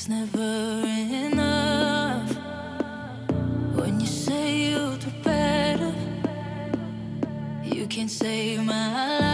It's never enough when you say you'd do better. You can save my life.